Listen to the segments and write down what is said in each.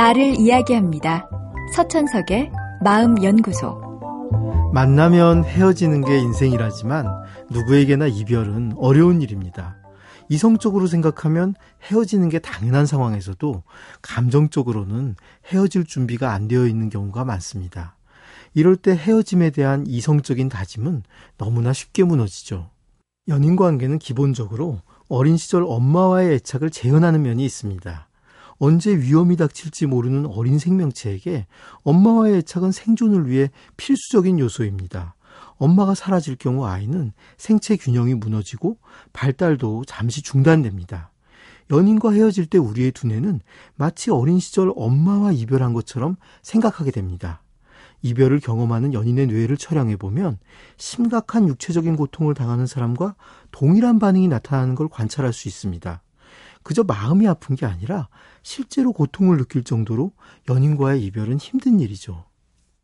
나를 이야기합니다. 서천석의 마음연구소. 만나면 헤어지는 게 인생이라지만 누구에게나 이별은 어려운 일입니다. 이성적으로 생각하면 헤어지는 게 당연한 상황에서도 감정적으로는 헤어질 준비가 안 되어 있는 경우가 많습니다. 이럴 때 헤어짐에 대한 이성적인 다짐은 너무나 쉽게 무너지죠. 연인 관계는 기본적으로 어린 시절 엄마와의 애착을 재현하는 면이 있습니다. 언제 위험이 닥칠지 모르는 어린 생명체에게 엄마와의 애착은 생존을 위해 필수적인 요소입니다. 엄마가 사라질 경우 아이는 생체 균형이 무너지고 발달도 잠시 중단됩니다. 연인과 헤어질 때 우리의 두뇌는 마치 어린 시절 엄마와 이별한 것처럼 생각하게 됩니다. 이별을 경험하는 연인의 뇌를 촬영해 보면 심각한 육체적인 고통을 당하는 사람과 동일한 반응이 나타나는 걸 관찰할 수 있습니다. 그저 마음이 아픈 게 아니라 실제로 고통을 느낄 정도로 연인과의 이별은 힘든 일이죠.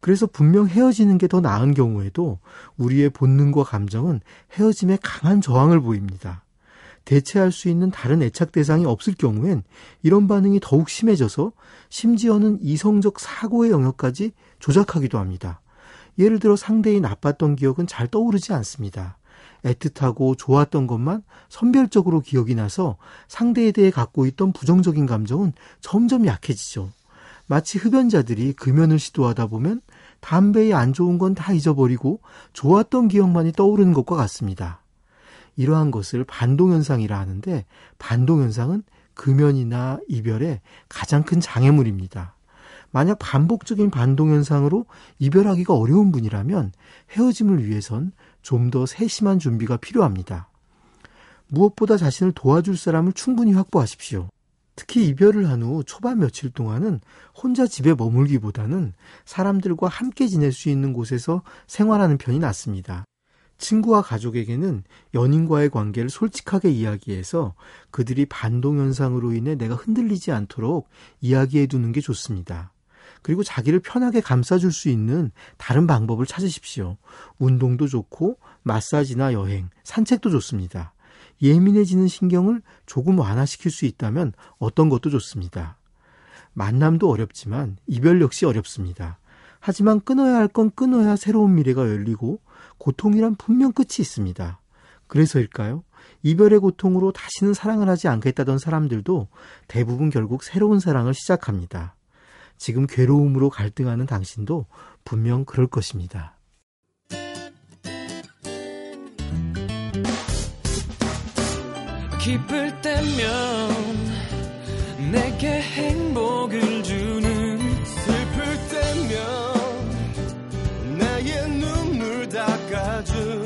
그래서 분명 헤어지는 게 더 나은 경우에도 우리의 본능과 감정은 헤어짐에 강한 저항을 보입니다. 대체할 수 있는 다른 애착 대상이 없을 경우엔 이런 반응이 더욱 심해져서 심지어는 이성적 사고의 영역까지 조작하기도 합니다. 예를 들어 상대의 나빴던 기억은 잘 떠오르지 않습니다. 애틋하고 좋았던 것만 선별적으로 기억이 나서 상대에 대해 갖고 있던 부정적인 감정은 점점 약해지죠. 마치 흡연자들이 금연을 시도하다 보면 담배에 안 좋은 건 다 잊어버리고 좋았던 기억만이 떠오르는 것과 같습니다. 이러한 것을 반동현상이라 하는데 반동현상은 금연이나 이별의 가장 큰 장애물입니다. 만약 반복적인 반동현상으로 이별하기가 어려운 분이라면 헤어짐을 위해선 좀 더 세심한 준비가 필요합니다. 무엇보다 자신을 도와줄 사람을 충분히 확보하십시오. 특히 이별을 한 후 초반 며칠 동안은 혼자 집에 머물기보다는 사람들과 함께 지낼 수 있는 곳에서 생활하는 편이 낫습니다. 친구와 가족에게는 연인과의 관계를 솔직하게 이야기해서 그들이 반동현상으로 인해 내가 흔들리지 않도록 이야기해 두는 게 좋습니다. 그리고 자기를 편하게 감싸줄 수 있는 다른 방법을 찾으십시오. 운동도 좋고, 마사지나 여행, 산책도 좋습니다. 예민해지는 신경을 조금 완화시킬 수 있다면 어떤 것도 좋습니다. 만남도 어렵지만 이별 역시 어렵습니다. 하지만 끊어야 할 건 끊어야 새로운 미래가 열리고 고통이란 분명 끝이 있습니다. 그래서일까요? 이별의 고통으로 다시는 사랑을 하지 않겠다던 사람들도 대부분 결국 새로운 사랑을 시작합니다. 지금 괴로움으로 갈등하는 당신도 분명 그럴 것입니다. 기쁠 때면 내게 행복을 주는 슬플 때면 나의 눈물 닦아준